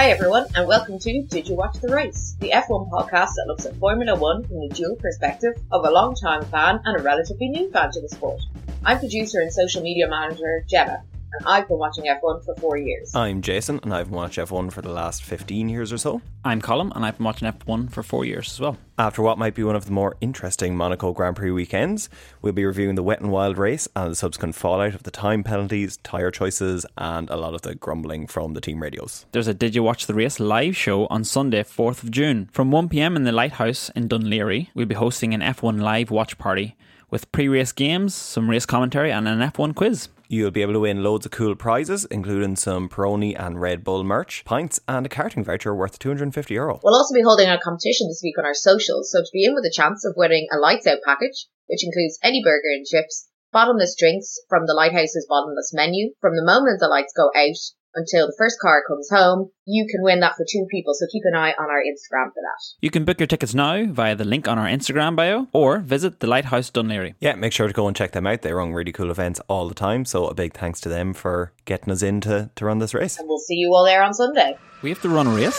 Hi everyone, and welcome to Did You Watch the Race, the F1 podcast that looks at Formula One from the dual perspective of a long-time fan and a relatively new fan to the sport. I'm producer and social media manager Gemma, and I've been watching F1 for four years. I'm Jason, and I've watched F1 for the last 15 years or so. I'm Colin, and I've been watching F1 for four years as well. After what might be one of the more interesting Monaco Grand Prix weekends, we'll be reviewing the wet and wild race and the subsequent fallout of the time penalties, tyre choices, and a lot of the grumbling from the team radios. There's a Did You Watch the Race live show on Sunday, 4th of June. From 1pm in the Lighthouse in Dún Laoghaire, we'll be hosting an F1 live watch party with pre race games, some race commentary, and an F1 quiz. You'll be able to win loads of cool prizes, including some Peroni and Red Bull merch, pints, and a karting voucher worth 250 euro. We'll also be holding a competition this week on our socials, so to be in with a chance of winning a lights out package, which includes any burger and chips, bottomless drinks from the Lighthouse's bottomless menu, from the moment the lights go out until the first car comes home. You can win that for two people, so keep an eye on our Instagram for that. You can book your tickets now via the link on our Instagram bio or visit the Lighthouse Dún Laoghaire. Yeah, make sure to go and check them out. They run really cool events all the time, so a big thanks to them for getting us in to, to run this race. And we'll see you all there on Sunday. We have to run a race.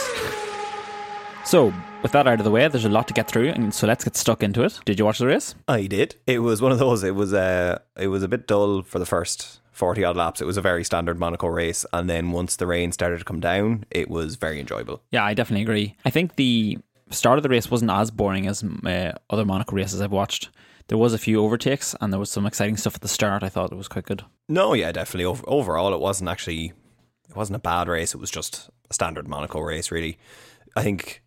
So, with that out of the way, there's a lot to get through, and so let's get stuck into it. Did you watch the race? I did. It was one of those. It was uh, it was a bit dull for the first 40 odd laps. It was a very standard Monaco race. And then once the rain started to come down, it was very enjoyable. Yeah, I definitely agree. I think the start of the race wasn't as boring as uh, other Monaco races I've watched. There was a few overtakes and there was some exciting stuff at the start. I thought it was quite good. No, yeah, definitely. Over, overall, it wasn't actually, it wasn't a bad race. It was just a standard Monaco race, really. I think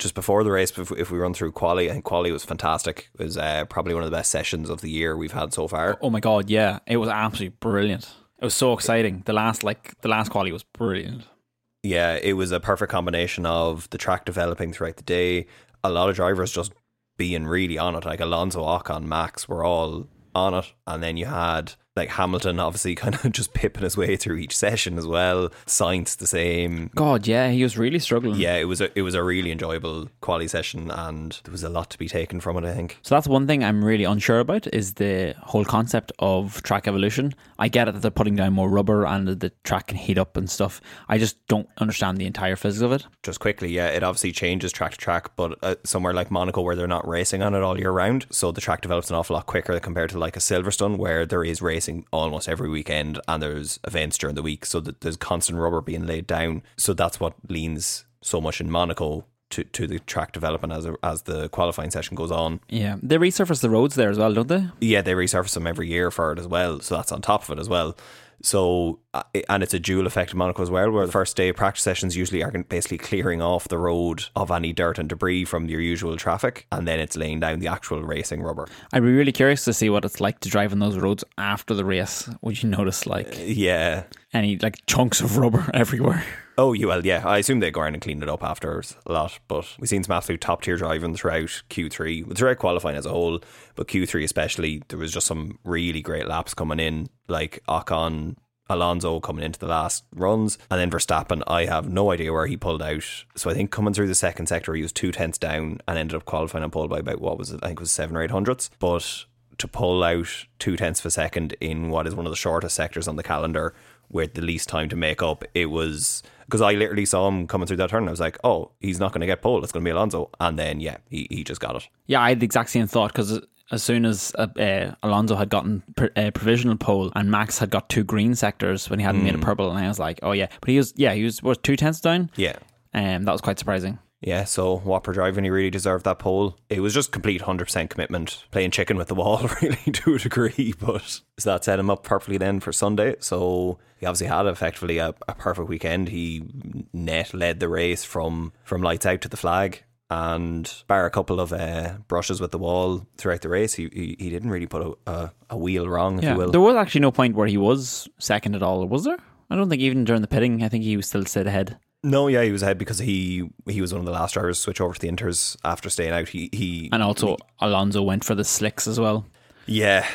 just before the race, if we run through quali, I think quali was fantastic. It was uh, probably one of the best sessions of the year we've had so far. Oh my god, yeah, it was absolutely brilliant. It was so exciting. The last like the last quali was brilliant. Yeah, it was a perfect combination of the track developing throughout the day, a lot of drivers just being really on it. Like Alonso, Ocon, Max were all on it, and then you had like Hamilton obviously kind of just pipping his way through each session as well. Sainz the same. God, yeah, he was really struggling. Yeah, it was a it was a really enjoyable quali session and there was a lot to be taken from it, I think. So that's one thing I'm really unsure about is the whole concept of track evolution. I get it that they're putting down more rubber and the track can heat up and stuff. I just don't understand the entire physics of it. Just quickly, yeah, it obviously changes track to track, but uh, somewhere like Monaco where they're not racing on it all year round, so the track develops an awful lot quicker compared to like a Silverstone where there is racing almost every weekend and there's events during the week so that there's constant rubber being laid down so that's what leans so much in Monaco to, to the track development as a, as the qualifying session goes on. Yeah, they resurface the roads there as well, don't they? Yeah, they resurface them every year for it as well, so that's on top of it as well. So, uh, and it's a dual effect in Monaco as well, where the first day of practice sessions usually are basically clearing off the road of any dirt and debris from your usual traffic, and then it's laying down the actual racing rubber. I'd be really curious to see what it's like to drive on those roads after the race. Would you notice, like, uh, yeah, any like chunks of rubber everywhere? Oh, you well, yeah. I assume they go around and clean it up after a lot, but we've seen some absolute top tier driving throughout Q3, throughout qualifying as a whole, but Q3 especially. There was just some really great laps coming in, like Ocon, Alonso coming into the last runs, and then Verstappen. I have no idea where he pulled out. So I think coming through the second sector, he was two tenths down and ended up qualifying on pole by about what was it? I think it was seven or eight hundredths, but. To pull out two tenths of a second in what is one of the shortest sectors on the calendar with the least time to make up, it was because I literally saw him coming through that turn. I was like, oh, he's not going to get pole. It's going to be Alonso. And then, yeah, he, he just got it. Yeah, I had the exact same thought because as soon as uh, uh, Alonso had gotten a uh, provisional pole and Max had got two green sectors when he hadn't mm. made a purple, and I was like, oh yeah, but he was yeah he was was two tenths down. Yeah, and um, that was quite surprising. Yeah, so Whopper driving, he really deserved that pole. It was just complete 100% commitment, playing chicken with the wall, really, to a degree. But so that set him up perfectly then for Sunday. So he obviously had effectively a, a perfect weekend. He net led the race from, from lights out to the flag. And bar a couple of uh, brushes with the wall throughout the race, he he, he didn't really put a, a, a wheel wrong, if yeah, you will. There was actually no point where he was second at all, was there? I don't think even during the pitting, I think he was still stayed ahead. No, yeah, he was ahead because he he was one of the last drivers to switch over to the Inters after staying out. He he and also he, Alonso went for the slicks as well. Yeah,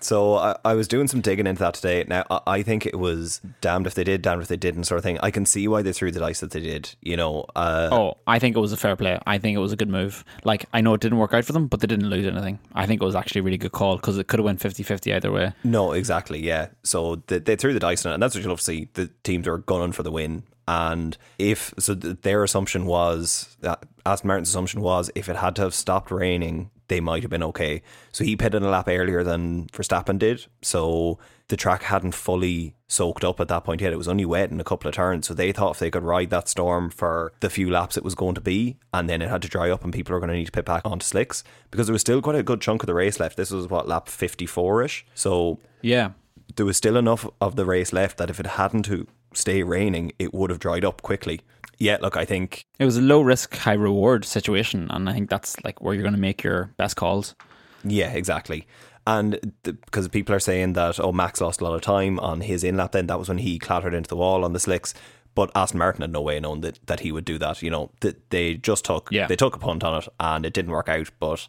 so I, I was doing some digging into that today. Now I, I think it was damned if they did, damned if they didn't, sort of thing. I can see why they threw the dice that they did. You know. Uh, oh, I think it was a fair play. I think it was a good move. Like I know it didn't work out for them, but they didn't lose anything. I think it was actually a really good call because it could have went 50-50 either way. No, exactly. Yeah. So they, they threw the dice on it, and that's what you love to see. The teams are gunning for the win And if so, their assumption was that Aston Martin's assumption was if it had to have stopped raining, they might have been okay. So he pitted a lap earlier than Verstappen did. So the track hadn't fully soaked up at that point yet. It was only wet in a couple of turns. So they thought if they could ride that storm for the few laps it was going to be, and then it had to dry up and people are going to need to pit back onto slicks because there was still quite a good chunk of the race left. This was what lap 54 ish. So Yeah. there was still enough of the race left that if it hadn't stay raining, it would have dried up quickly. Yeah, look, I think It was a low risk, high reward situation, and I think that's like where you're going to make your best calls. Yeah, exactly. And because people are saying that, oh, Max lost a lot of time on his in lap, then that was when he clattered into the wall on the slicks. But Aston Martin had no way known that, that he would do that. You know, that they just took Yeah. they took a punt on it and it didn't work out. But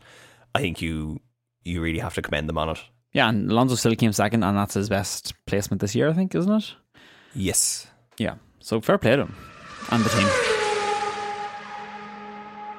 I think you you really have to commend them on it. Yeah, and Alonso still came second, and that's his best placement this year, I think, isn't it? Yes. Yeah. So fair play to him and the team.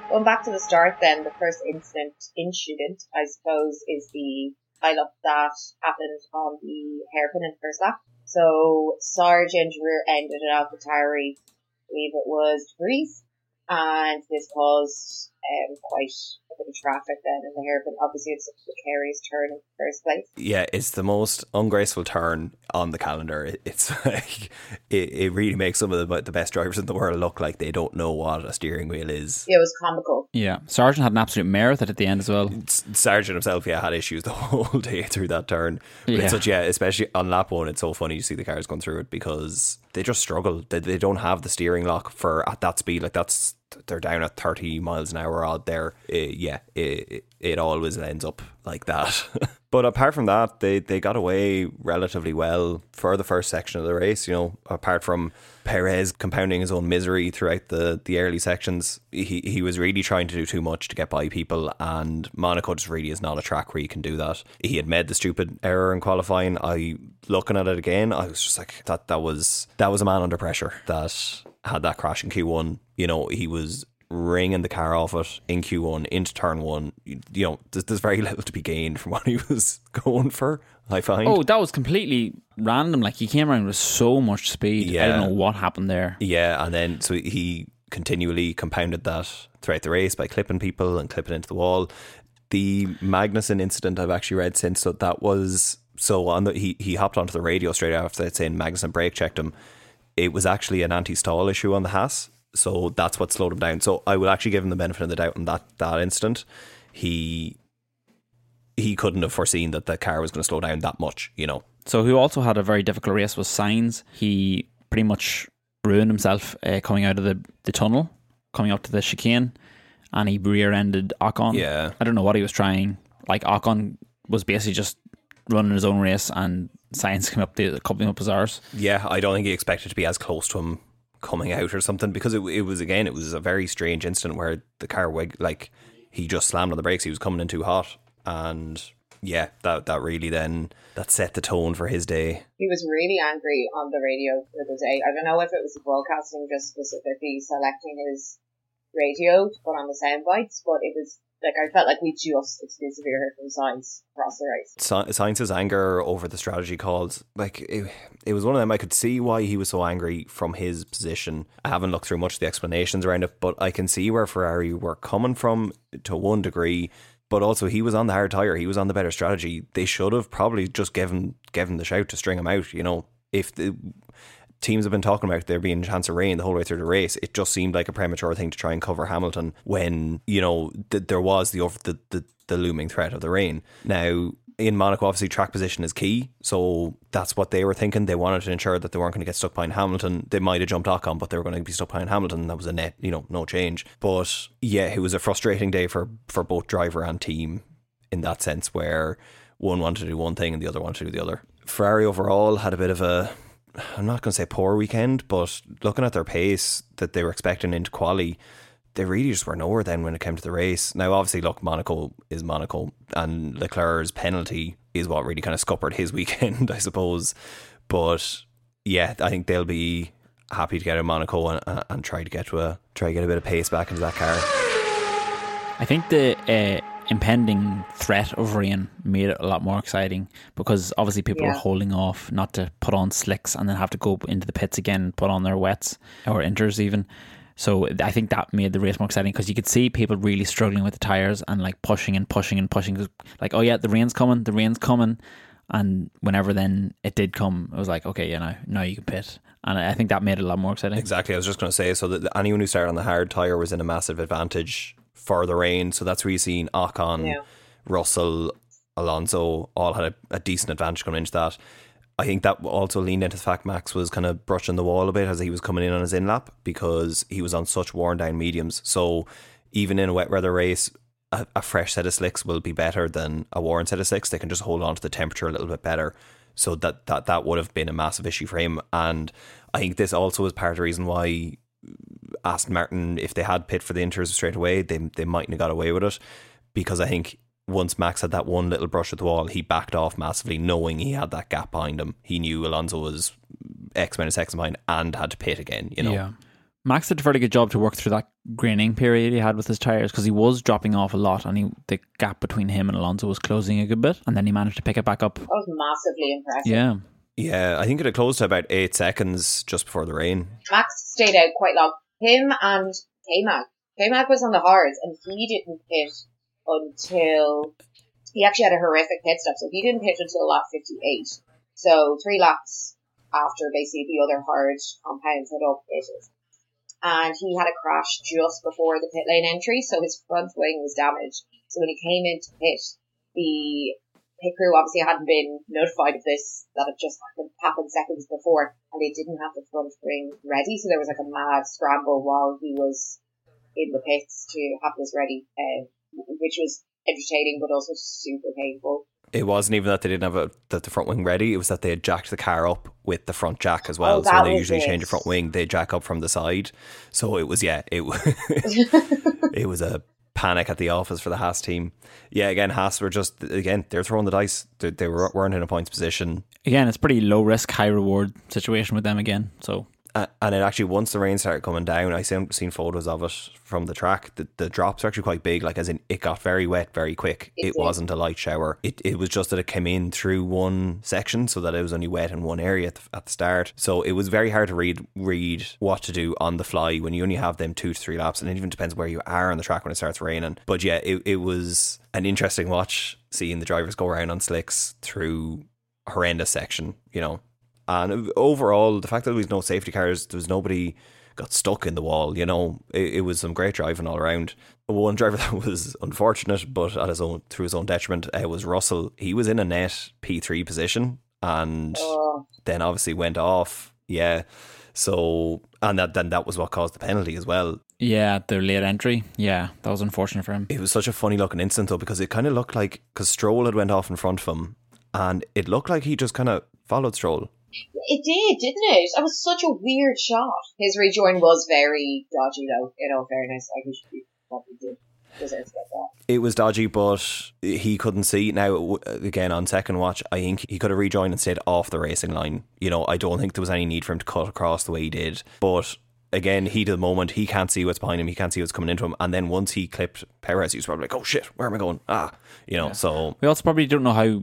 Going back to the start then, the first incident, incident, I suppose, is the pile-up that happened on the hairpin in the first lap. So Sargeant rear-ended an AlphaTauri, I believe it was De Vries, and this caused um, quite a bit of traffic then in the but Obviously, it's a precarious turn in the first place. Yeah, it's the most ungraceful turn on the calendar. It- It's like it, it really makes some of the, the best drivers in the world look like they don't know what a steering wheel is. Yeah, It was comical. Yeah. Sargeant had an absolute mare with it at the end as well. S- Sargeant himself, yeah, had issues the whole day through that turn. But Yeah. it's such, yeah, especially on lap one, it's so funny to see the cars going through it because they just struggle. They, they don't have the steering lock for at that speed. Like that's they're down at thirty miles an hour out there. Eh, yeah, it, it it always ends up like that. but apart from that, they they got away relatively well for the first section of the race. You know, apart from Perez compounding his own misery throughout the, the early sections. He he was really trying to do too much to get by people, and Monaco just really is not a track where you can do that. He had made the stupid error in qualifying. I looking at it again, I was just like that. That was that was a man under pressure that had that crash in Q one. You know, he was ringing the car off it in Q1 into turn one. You, you know, there's, there's very little to be gained from what he was going for. I find. Oh, that was completely random. Like he came around with so much speed. I don't know what happened there. Yeah, and then so he continually compounded that throughout the race by clipping people and clipping into the wall. The Magnussen incident I've actually read since, so that was so on the he he hopped onto the radio straight after that saying Magnussen brake checked him. It was actually an anti-stall issue on the Haas, so that's what slowed him down. So I will actually give him the benefit of the doubt in that that incident. He he couldn't have foreseen that the car was going to slow down that much, you know. So who also had a very difficult race was Sainz. He pretty much ruined himself uh, coming out of the, the tunnel, coming up to the chicane, and he rear-ended Ocon. Yeah. I don't know what he was trying. Like Ocon was basically just running his own race, and Sainz came up the coming up his arse. Yeah, I don't think he expected to be as close to him coming out or something because it, it was again it was a very strange incident where the car wig like he just slammed on the brakes he was coming in too hot and yeah that that really then that set the tone for his day He was really angry on the radio for the day. I don't know if it was broadcasting just specifically selecting his radio to put on the sound bites, but it was like I felt like we just exclusively heard from Sainz across the race. Sci- Sainz's anger over the strategy calls like it, it was one of them. I could see why he was so angry from his position. I haven't looked through much of the explanations around it but I can see where Ferrari were coming from to one degree. But also he was on the hard tire. He was on the better strategy. They should have probably just given given the shout to string him out you know? If the teams have been talking about there being a chance of rain the whole way through the race. It just seemed like a premature thing to try and cover Hamilton when you know th- there was the, over- the the the looming threat of the rain. Now in Monaco, obviously track position is key, so that's what they were thinking. They wanted to ensure that they weren't going to get stuck behind Hamilton. They might have jumped Ocon, but they were going to be stuck behind Hamilton. That was a net, you know, no change. But yeah, it was a frustrating day for for both driver and team in that sense, where one wanted to do one thing and the other wanted to do the other. Ferrari overall had a bit of a I'm not going to say poor weekend, but looking at their pace that they were expecting into quali, they really just were nowhere then when it came to the race. Now, obviously, look, Monaco is Monaco, and Leclerc's penalty is what really kind of scuppered his weekend, I suppose. But yeah, I think they'll be happy to get in Monaco and, and try to get to a try to get a bit of pace back into that car. I think the uh, impending threat of rain made it a lot more exciting because obviously people Yeah. were holding off not to put on slicks and then have to go into the pits again and put on their wets or inters even. So I think that made the race more exciting because you could see people really struggling with the tires and like pushing and pushing and pushing. 'Cause, Like, oh yeah, the rain's coming, the rain's coming. And whenever then it did come, it was like, okay, you know, now you can pit. And I I think that made it a lot more exciting. Exactly. I was just going to say so that anyone who started on the hard tire was in a massive advantage for the rain. So that's where you've seen Ocon, Yeah. Russell, Alonso all had a, a decent advantage coming into that. I think that also leaned into the fact Max was kind of brushing the wall a bit as he was coming in on his in lap because he was on such worn down mediums. So even in a wet weather race, a, a fresh set of slicks will be better than a worn set of slicks. They can just hold on to the temperature a little bit better. So that that that would have been a massive issue for him. And I think this also is part of the reason why Aston Martin, if they had pit for the inters straight away, they they mightn't have got away with it. Because I think once Max had that one little brush with the wall, he backed off massively, knowing he had that gap behind him. He knew Alonso was X minus X behind and had to pit again. You know, Yeah. Max did a fairly good job to work through that graining period he had with his tires because he was dropping off a lot and he, the gap between him and Alonso was closing a good bit and then he managed to pick it back up. That was massively impressive. Yeah. yeah. I think it had closed to about eight seconds just before the rain. Max stayed out quite long. Him and K-Mag. K-Mag was on the hards and he didn't pit until he actually had a horrific pit stop. So he didn't pit until lap 58. So three laps after basically the other hard compounds had all pitted. And he had a crash just before the pit lane entry, so his front wing was damaged. So when he came into pit, the pit crew obviously hadn't been notified of this, that it just happened, happened seconds before, and they didn't have the front wing ready, so there was like a mad scramble while he was in the pits to have this ready, uh, which was entertaining but also super painful. It wasn't even that they didn't have a, that the front wing ready. It was that they had jacked the car up with the front jack as well. Oh, so when they usually it. change the front wing, they jack up from the side. So it was yeah, it was it was a panic at the office for the Haas team. Yeah, again, Haas were just again they're throwing the dice. They, they were, weren't in a points position. Again, it's pretty low risk, high reward situation with them again. So Uh, and it actually once the rain started coming down, I seen seen photos of it from the track. The, the drops are actually quite big. Like as in, it got very wet very quick. It wasn't a light shower. It it was just that it came in through one section, so that it was only wet in one area at the, at the start. So it was very hard to read read what to do on the fly when you only have them two to three laps, and it even depends where you are on the track when it starts raining. But yeah, it it was an interesting watch seeing the drivers go around on slicks through a horrendous section. You know, and overall, the fact that there was no safety cars, there was nobody got stuck in the wall. You know, it, it was some great driving all around. One driver that was unfortunate, but at his own through his own detriment, uh, was Russell. He was in a net P three position, and Oh, then obviously went off. Yeah, so and that then that was what caused the penalty as well. yeah, the late entry. Yeah, that was unfortunate for him. It was such a funny looking incident though because it kind of looked like because Stroll had went off in front of him, and it looked like he just kind of followed Stroll. It did, didn't it? That was such a weird shot. His rejoin was very dodgy, though. In all fairness, like he should be probably did deserve to get that. It was dodgy, but he couldn't see. Now, again, on second watch, I think he could have rejoined and stayed off the racing line. You know, I don't think there was any need for him to cut across the way he did. But again, heat of the moment, he can't see what's behind him, he can't see what's coming into him. And then once he clipped Perez, he was probably like, oh shit, where am I going? Ah, you know, so We also probably don't know how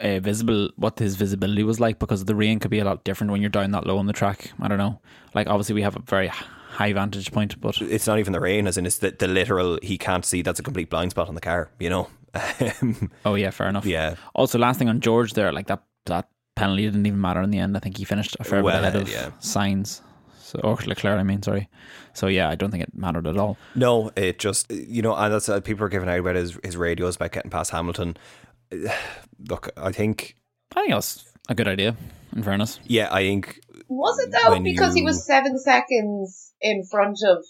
uh, visible what his visibility was like because the rain could be a lot different when you're down that low on the track. I don't know. Like obviously we have a very high vantage point, but it's not even the rain, as in it's the, the literal, he can't see, that's a complete blind spot on the car, you know? oh yeah, fair enough. yeah. Also, last thing on George there, like that that penalty didn't even matter in the end. I think he finished a fair Well bit ahead of yeah. Sainz. So or Leclerc, I mean, sorry. So yeah, I don't think it mattered at all. No, it just you know, and that's uh, people are giving out about his his radios about getting past Hamilton. Look, I think I think that's a good idea. In fairness, yeah, I think Was it though? When Because he was seven seconds in front of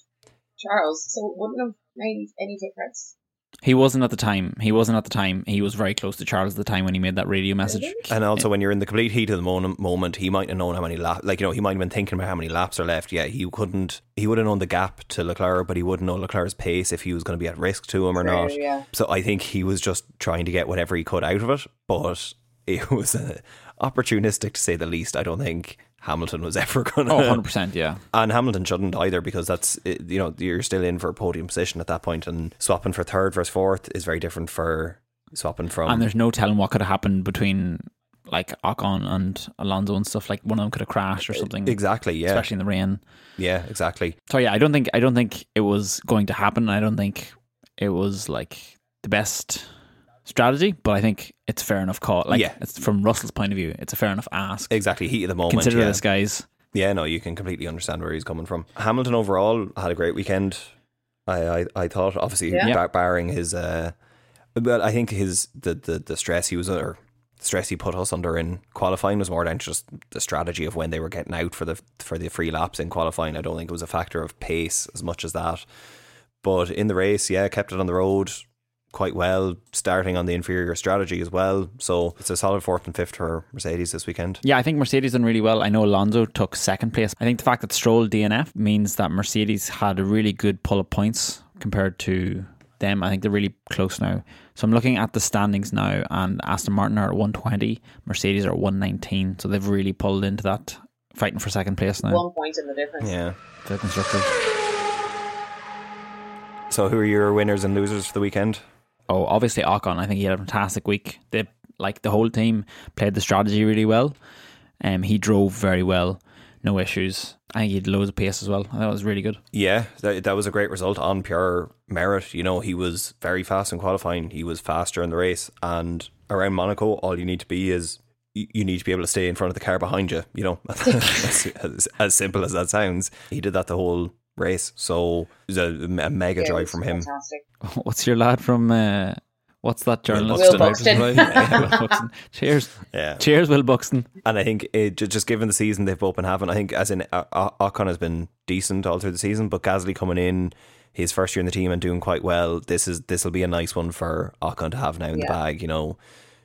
Charles, so it wouldn't have made any difference. He wasn't at the time. He wasn't at the time. He was very close to Charles at the time when he made that radio message. And also, when you're in the complete heat of the moment, moment he might have known how many laps. Like you know, he might have been thinking about how many laps are left. Yeah, he couldn't. He would have known the gap to Leclerc, but he wouldn't know Leclerc's pace if he was going to be at risk to him or True, not. yeah. So I think he was just trying to get whatever he could out of it. But it was uh, opportunistic to say the least. I don't think Hamilton was ever going to. Oh, 100 percent, yeah. And Hamilton shouldn't either because that's you know you're still in for a podium position at that point, and swapping for third versus fourth is very different for swapping from. And there's no telling what could have happened between like Ocon and Alonso and stuff. Like one of them could have crashed or something. exactly, yeah, Especially in the rain. yeah, exactly. So yeah, I don't think I don't think it was going to happen. I don't think it was like the best strategy, but I think it's fair enough call. Like Yeah. it's from Russell's point of view, it's a fair enough ask. Exactly, heat of the moment. Consider yeah. this, guys. Yeah, no, you can completely understand where he's coming from. Hamilton overall had a great weekend. I I, I thought obviously Yeah. bar- barring his uh, but I think his the, the the stress he was under, stress he put us under in qualifying was more than just the strategy of when they were getting out for the for the free laps in qualifying. I don't think it was a factor of pace as much as that. But in the race, yeah, kept it on the road quite well, starting on the inferior strategy as well. So it's a solid fourth and fifth for Mercedes this weekend. Yeah, I think Mercedes done really well. I know Alonso took second place. I think the fact that Stroll DNF means that Mercedes had a really good pull of points compared to them. I think they're really close now. So I'm looking at the standings now, and Aston Martin are at 120, Mercedes are at 119. So they've really pulled into that fighting for second place now. One point in the difference. Yeah. for the constructors. So who are your winners and losers for the weekend? Oh, obviously Ocon. I think he had a fantastic week. They like the whole team played the strategy really well. Um, he drove very well, no issues. I think he had loads of pace as well. That was really good. Yeah, that, that was a great result on pure merit. You know, he was very fast in qualifying. He was faster in the race. And around Monaco, all you need to be is you need to be able to stay in front of the car behind you. You know, as, as simple as that sounds. He did that the whole race. So it was a, a mega Yeah, drive was from him. Fantastic. What's your lad from? Uh, what's that journalist? Will Buxton. Yeah, Will Buxton. Cheers, Yeah. cheers, Will Buxton. And I think it, just given the season they've both been having, I think as in uh, uh, Ocon has been decent all through the season, but Gasly coming in his first year in the team and doing quite well. This is this will be a nice one for Ocon to have now in the bag. You know,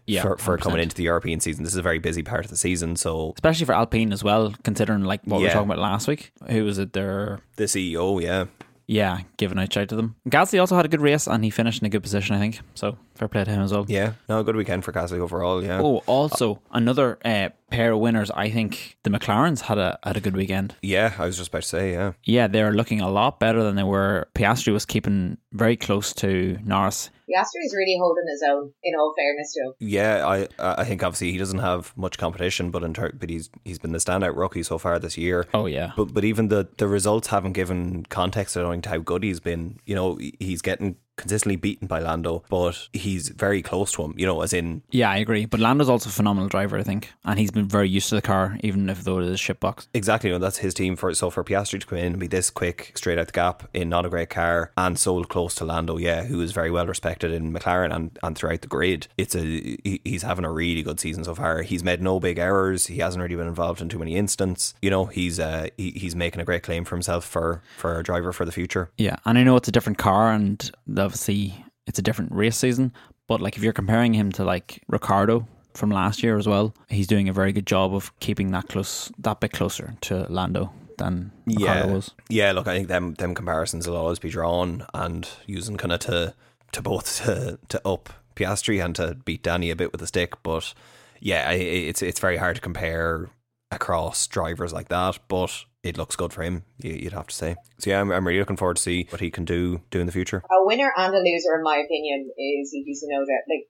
Yeah, for for 100%. coming into the European season. This is a very busy part of the season. So especially for Alpine as well. Considering like what we were talking about last week, who was it? Their the CEO, yeah, yeah, giving out shout to them. Gasly also had a good race and he finished in a good position. I think so. Fair play to him as well. yeah, no, good weekend for Gasly overall. Yeah, Oh, also another uh, pair of winners. I think the McLarens had a had a good weekend. yeah, I was just about to say, yeah, Yeah, they're looking a lot better than they were. Piastri was keeping very close to Norris. Piastri's really holding his own. In all fairness to him, yeah. I I think obviously he doesn't have much competition, but in ter- but he's he's been the standout rookie so far this year. Oh yeah, But but even the the results haven't given context I don't think to how good he's been. You know, he's getting consistently beaten by Lando, but he's very close to him. You know, as in yeah, I agree. But Lando's also a phenomenal driver, I think, and he's been very used to the car, even if though it is a shitbox. exactly. You know, that's his team for so for Piastri to come in and be this quick straight out the gap in not a great car and so close to Lando, yeah, who is very well respected in McLaren and, and throughout the grid. It's a he's having a really good season so far. He's made no big errors. He hasn't really been involved in too many incidents. You know, he's uh he, he's making a great claim for himself for for a driver for the future. Yeah, and I know it's a different car, and obviously it's a different race season. But like if you're comparing him to like Ricciardo from last year as well, he's doing a very good job of keeping that close, that bit closer to Lando than Ricciardo yeah, was. yeah. Look, I think them them comparisons will always be drawn and using kind of to to both to to up Piastri and to beat Danny a bit with the stick. But yeah, it's it's very hard to compare across drivers like that. But it looks good for him. you- You'd have to say. So yeah, I'm, I'm really looking forward to see what he can do do in the future. a winner and a loser, in my opinion, is Yuki Tsunoda. Like,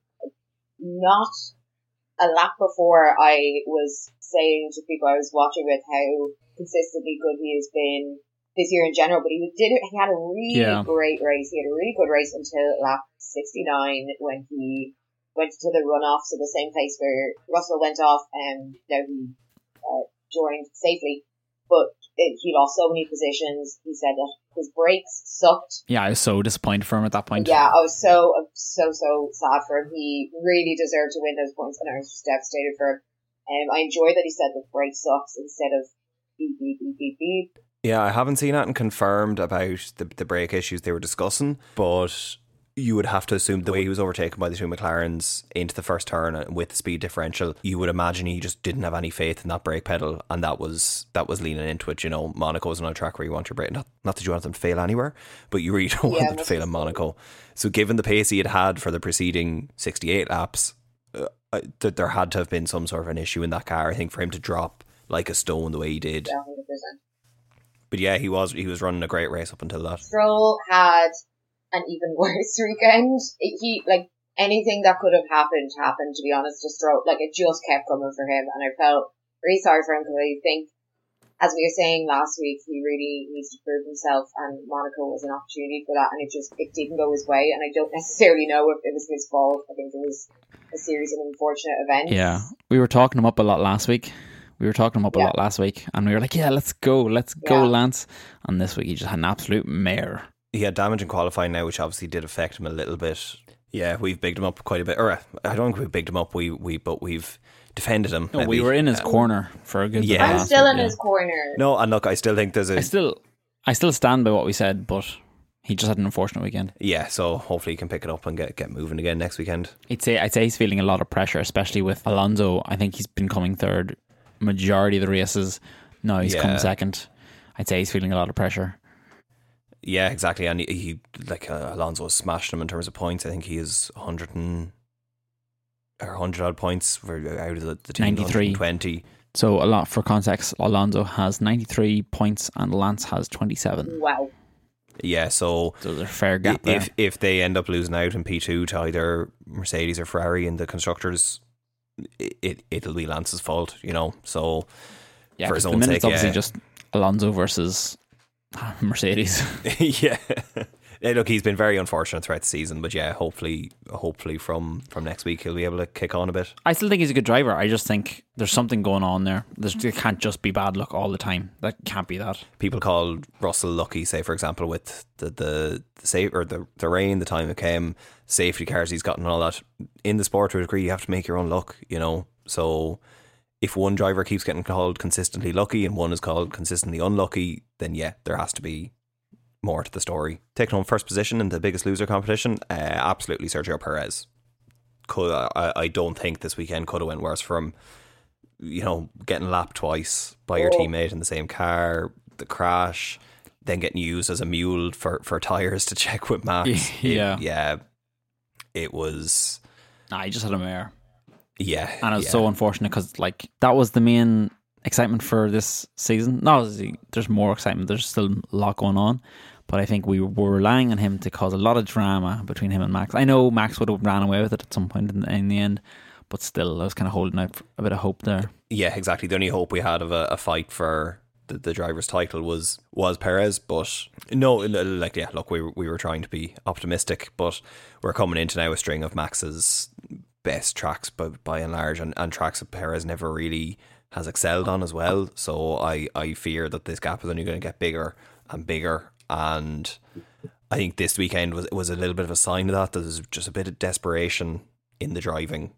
not a lap before, I was saying to people I was watching with how consistently good he has been this year in general. But he did he had a really Yeah. great race. He had a really good race until lap sixty nine when he went to the runoff, so the same place where Russell went off, and now he uh, joined safely. But it, he lost so many positions. He said that his brakes sucked. Yeah, I was so disappointed for him at that point. Yeah, I was so so so sad for him. He really deserved to win those points, and I was just devastated for him. Um, I enjoy that he said the break sucks instead of beep beep beep beep beep. Yeah, I haven't seen anything confirmed about the the brake issues they were discussing, but you would have to assume the way he was overtaken by the two McLarens into the first turn with the speed differential, you would imagine he just didn't have any faith in that brake pedal, and that was that was leaning into it. You know, Monaco is not a track where you want your brake. Not not that you want them to fail anywhere, but you really don't Yeah, want them to fail in Monaco. So, given the pace he had had for the preceding sixty eight laps, uh, th- there had to have been some sort of an issue in that car. I think for him to drop like a stone the way he did. Yeah. But yeah, he was he was running a great race up until that. Stroll had an even worse weekend. It- He like anything that could have happened happened. To be honest, just Stroll, like it just kept coming for him, and I felt really sorry for him because I think, as we were saying last week, he really needs to prove himself, and Monaco was an opportunity for that, and it just it didn't go his way, and I don't necessarily know if it was his fault. I think it was a series of unfortunate events. Yeah, we were talking him up a lot last week. We were talking him up a lot last week, and we were like, "Yeah, let's go, let's go, Lance." And this week, he just had an absolute mare. He had damage in qualifying now, which obviously did affect him a little bit. Yeah, we've bigged him up quite a bit. Or uh, I don't think we've bigged him up. We we but we've defended him. No, we were in his Uh, corner for a good. Yeah. I'm still in yeah. his corner. No, and look, I still think there's a I still, I still stand by what we said, but he just had an unfortunate weekend. yeah. So hopefully he can pick it up and get get moving again next weekend. I'd say, I'd say he's feeling a lot of pressure, especially with Alonso. I think he's been coming third majority of the races. No, he's Yeah. come second. I'd say he's feeling a lot of pressure. Yeah, exactly. And he, he like uh, Alonso has smashed him in terms of points. I think he is 100 and or 100 odd points for out of the, the team. 93. 20. So a lot for context. Alonso has ninety three points and Lance has twenty seven. Wow. Yeah, so So there's a fair gap there. if if they end up losing out in P two to either Mercedes or Ferrari in the constructors, it, it it'll be Lance's fault, you know. So yeah, for 'cause his the own minute sake, it's obviously yeah. just Alonso versus Mercedes. yeah. Look, he's been very unfortunate throughout the season, but yeah, hopefully, hopefully from from next week he'll be able to kick on a bit. I still think he's a good driver. I just think there's something going on there. There's, it can't just be bad luck all the time. That can't be that. People call Russell lucky, say for example, with the the, the save or the the rain, the time it came, safety cars he's gotten, all that. In the sport to a degree, you have to make your own luck, you know. So if one driver keeps getting called consistently lucky and one is called consistently unlucky, then yeah, there has to be more to the story. Taking home first position in the biggest loser competition, uh, absolutely Sergio Perez. Could I, I don't think this weekend could have went worse from. You know, getting lapped twice by your Oh. teammate in the same car, the crash, then getting used as a mule for, for tires to check with Max. It- Yeah. yeah. It was Nah, he just had a mare. Yeah, And it was yeah. so unfortunate because, like, that was the main excitement for this season. No, there's more excitement. There's still a lot going on. But I think we were relying on him to cause a lot of drama between him and Max. I know Max would have ran away with it at some point in the, in the end, but still, I was kind of holding out a bit of hope there. yeah, exactly. The only hope we had of a, a fight for the, the driver's title was was Perez, but no, like yeah, look, we we were trying to be optimistic, but we're coming into now a string of Max's best tracks by, by and large, and, and tracks that Perez never really has excelled on as well. So I I fear that this gap is only going to get bigger and bigger, and I think this weekend was was a little bit of a sign of that. There's just a bit of desperation in the driving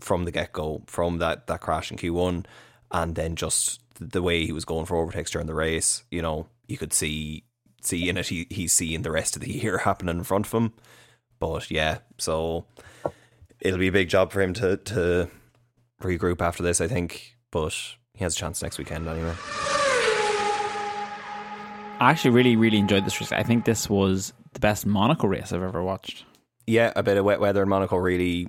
from the get go, from that, that crash in Q1, and then just the way he was going for overtakes during the race, you know, you could see see in it he, he's seeing the rest of the year happening in front of him. But yeah, so it'll be a big job for him to to regroup after this, I think. But he has a chance next weekend anyway. I actually really, really enjoyed this race. I think this was the best Monaco race I've ever watched. Yeah, a bit of wet weather in Monaco really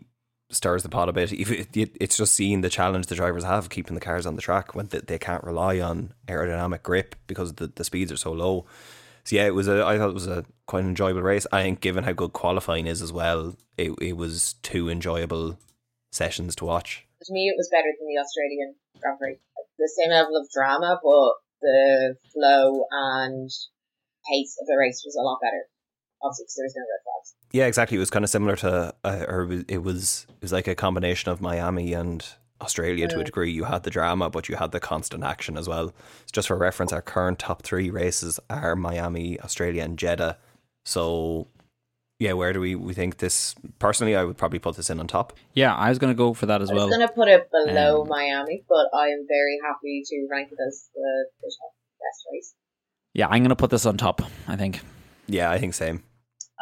stirs the pot a bit. If it, it, it's just seeing the challenge the drivers have keeping the cars on the track when they, they can't rely on aerodynamic grip because the, the speeds are so low. So yeah, it was a. I thought it was a quite an enjoyable race. I think given how good qualifying is as well, it it was two enjoyable sessions to watch. To me, it was better than the Australian Grand Prix. The same level of drama, but the flow and pace of the race was a lot better. Obviously, because there was no red flags. Yeah, exactly. It was kind of similar to, uh, or it was, it was it was like a combination of Miami and Australia to a degree. You had the drama, but you had the constant action as well. So just for reference, our current top three races are Miami, Australia, and Jeddah. So, yeah, where do we we think this? Personally, I would probably put this in on top. Yeah, I was going to go for that as I well. I was going to put it below Um, Miami, but I am very happy to rank it as the, the top best race. Yeah, I'm going to put this on top, I think. Yeah, I think same.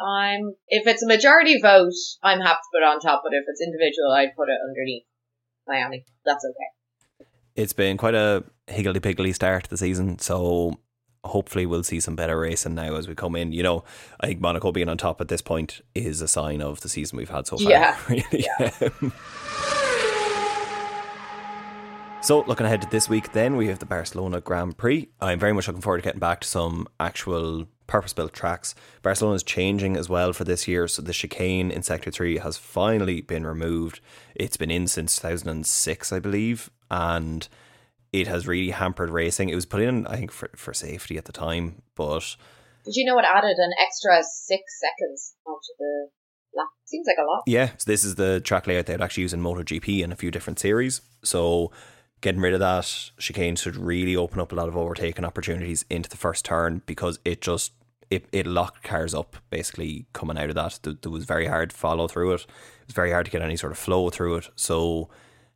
I'm if it's a majority vote, I'm happy to put it on top, but if it's individual, I'd put it underneath Miami. That's okay. It's been quite a higgledy piggledy start to the season, so hopefully we'll see some better racing now as we come in. You know, I think Monaco being on top at this point is a sign of the season we've had so far. Yeah, really. So, looking ahead to this week, then we have the Barcelona Grand Prix. I'm very much looking forward to getting back to some actual purpose built tracks. Barcelona is changing as well for this year, so the chicane in Sector 3 has finally been removed. It's been in since 2006, I believe, and it has really hampered racing. It was put in, I think, for, for safety at the time, but. Did you know it added an extra six seconds onto the lap? Seems like a lot. Yeah, so this is the track layout they'd actually use in MotoGP in a few different series. So getting rid of that chicane should really open up a lot of overtaking opportunities into the first turn because it just it, it locked cars up basically coming out of that. It was very hard to follow through it. It was very hard to get any sort of flow through it. So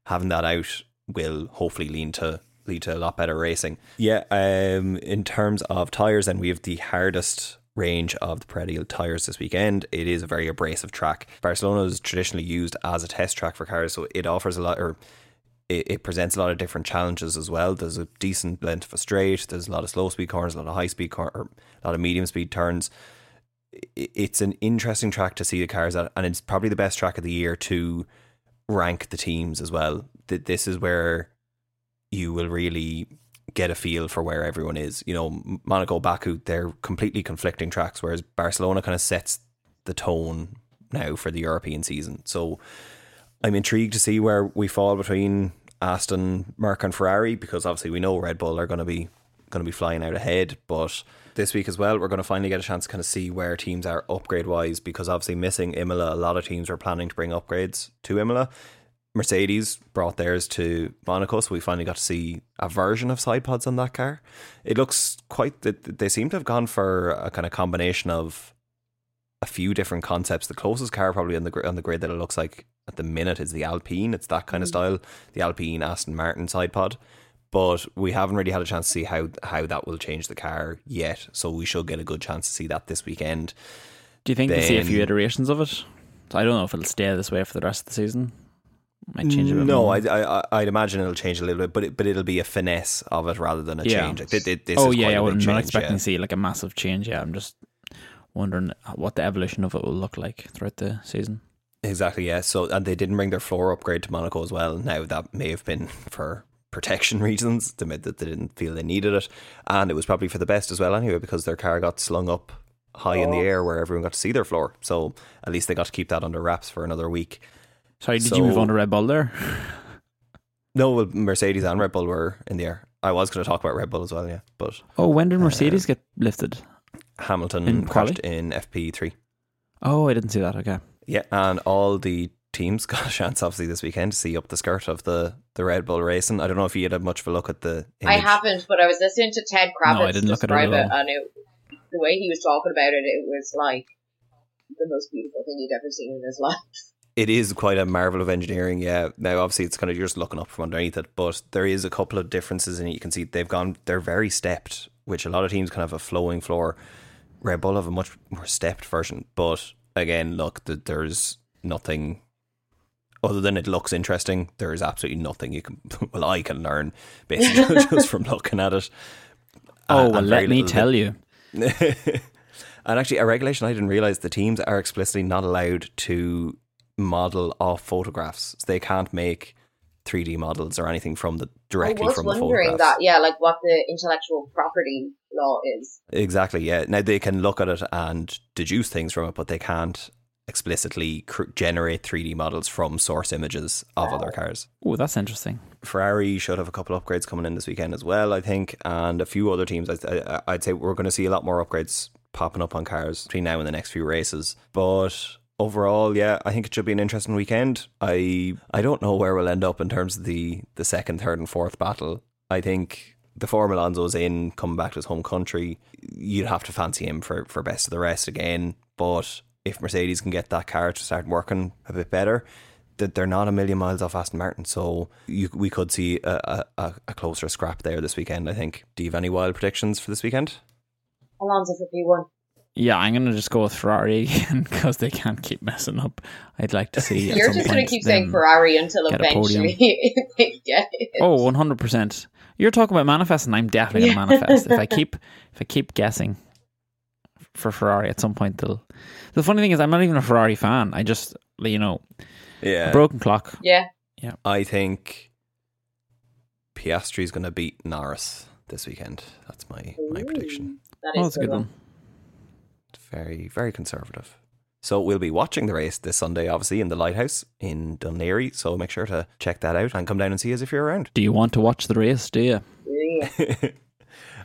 having that out will hopefully lead to lead to a lot better racing. Yeah, um, in terms of tires, then we have the hardest range of the Pirelli tires this weekend. It is a very abrasive track. Barcelona is traditionally used as a test track for cars, so it offers a lot or it, it presents a lot of different challenges as well. There's a decent length of a straight. There's a lot of slow speed corners, a lot of high speed cor- or a lot of medium speed turns. It's an interesting track to see the cars at, and it's probably the best track of the year to rank the teams as well. That this is where you will really get a feel for where everyone is. You know, Monaco, Baku, they're completely conflicting tracks, whereas Barcelona kind of sets the tone now for the European season. So I'm intrigued to see where we fall between Aston, Merc, and Ferrari because obviously we know Red Bull are going to be going to be flying out ahead. But this week as well, we're going to finally get a chance to kind of see where teams are upgrade wise because obviously missing Imola, a lot of teams are planning to bring upgrades to Imola. Mercedes brought theirs to Monaco, so we finally got to see a version of side pods on that car. It looks quite. that They seem to have gone for a kind of combination of a few different concepts. The closest car probably on the on the grid that it looks like at the minute is the Alpine. It's that kind of mm. style, the Alpine Aston Martin side pod. But we haven't really had a chance to see how how that will change the car yet. So we should get a good chance to see that this weekend. Do you think then, we'll see a few iterations of it? I don't know if it'll stay this way for the rest of the season. Might change a bit no, I, I, I'd imagine it'll change a little bit, but it, but it'll be a finesse of it rather than a yeah. change. It, it, oh yeah, yeah I'm not expecting yeah. to see like a massive change. Yeah, I'm just wondering what the evolution of it will look like throughout the season. Exactly, yeah. So, and they didn't bring their floor upgrade to Monaco as well. Now, that may have been for protection reasons, they, that they didn't feel they needed it. And it was probably for the best as well, anyway, because their car got slung up high oh. in the oh. air where everyone got to see their floor. So, at least they got to keep that under wraps for another week. Sorry, did so, you move on to Red Bull there? no, well, Mercedes and Red Bull were in the air. I was going to talk about Red Bull as well, yeah. But oh, when did Mercedes uh, get lifted? Hamilton in crashed in FP three. Oh, I didn't see that. Okay. Yeah, and all the teams got a chance obviously this weekend to see up the skirt of the the Red Bull racing. I don't know if you had much of a look at the. Image. I haven't, but I was listening to Ted Kravitz no, I didn't describe look at it, it and it, the way he was talking about it, it was like the most beautiful thing he'd ever seen in his life. It is quite a marvel of engineering, yeah. Now, obviously, it's kind of you're just looking up from underneath it, but there is a couple of differences in it. You can see they've gone, they're very stepped, which a lot of teams kind of have a flowing floor. Red Bull have a much more stepped version, but again, look, that there's nothing other than it looks interesting. There is absolutely nothing you can, well, I can learn basically just from looking at it. Oh, well, let me tell bit. you. and actually, a regulation I didn't realize the teams are explicitly not allowed to model off photographs. So they can't make 3D models or anything from the directly I was from wondering the photographs. that, yeah, like what the intellectual property law is. Exactly, yeah. Now they can look at it and deduce things from it, but they can't explicitly cr- generate 3D models from source images of wow. other cars. Oh, that's interesting. Ferrari should have a couple of upgrades coming in this weekend as well, I think, and a few other teams. I, I'd say we're going to see a lot more upgrades popping up on cars between now and the next few races. But overall, yeah, I think it should be an interesting weekend. I I don't know where we'll end up in terms of the the second, third, and fourth battle. I think before Alonso's in, coming back to his home country, you'd have to fancy him for, for best of the rest again. But if Mercedes can get that car to start working a bit better, that they're not a million miles off Aston Martin. So you, we could see a, a, a closer scrap there this weekend, I think. Do you have any wild predictions for this weekend? Alonso for P1. Yeah, I'm going to just go with Ferrari again because they can't keep messing up. I'd like to see. You're just going to keep saying Ferrari until eventually they get it. Oh, 100%. You're talking about manifesting. I'm definitely going to manifest. if I keep if I keep guessing for Ferrari at some point, they'll. The funny thing is, I'm not even a Ferrari fan. I just, you know, yeah, broken clock. Yeah, yeah. I think Piastri is going to beat Norris this weekend. That's my my prediction. That Oh, that's a good one. Very very conservative. So we'll be watching the race this Sunday, obviously in the Lighthouse in Dún Laoghaire. So make sure to check that out and come down and see us if you're around. Do you want to watch the race? Do you? Yeah.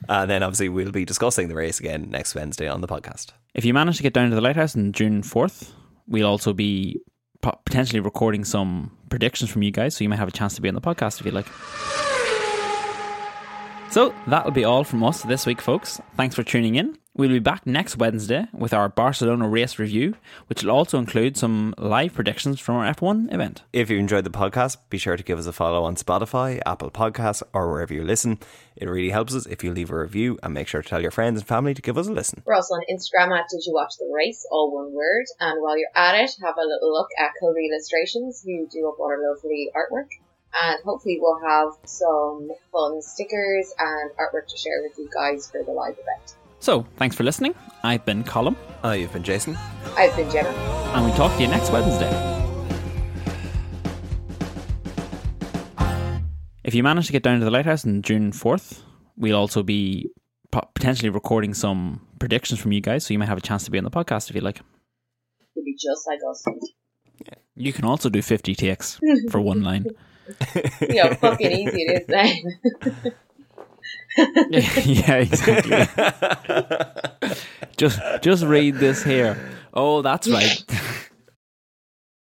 And then obviously we'll be discussing the race again next Wednesday on the podcast. If you manage to get down to the lighthouse on June fourth, we'll also be potentially recording some predictions from you guys, so you might have a chance to be on the podcast if you like. So that'll be all from us this week, folks. Thanks for tuning in. We'll be back next Wednesday with our Barcelona race review, which will also include some live predictions from our F1 event. If you enjoyed the podcast, be sure to give us a follow on Spotify, Apple Podcasts, or wherever you listen. It really helps us if you leave a review and make sure to tell your friends and family to give us a listen. We're also on Instagram at Did You Watch the Race, all one word. And while you're at it, have a little look at Cody Illustrations, who do up our lovely artwork. And hopefully we'll have some fun stickers and artwork to share with you guys for the live event. So, thanks for listening. I've been Colin, Hi, uh, you've been Jason. I've been Jenna. and we talk to you next Wednesday. If you manage to get down to the lighthouse on June 4th, we'll also be potentially recording some predictions from you guys, so you may have a chance to be on the podcast if you like. You'll be just like us. You can also do 50 takes for one line. You know, fucking easy it is then. Eh? yeah, exactly. just just read this here. Oh, that's right.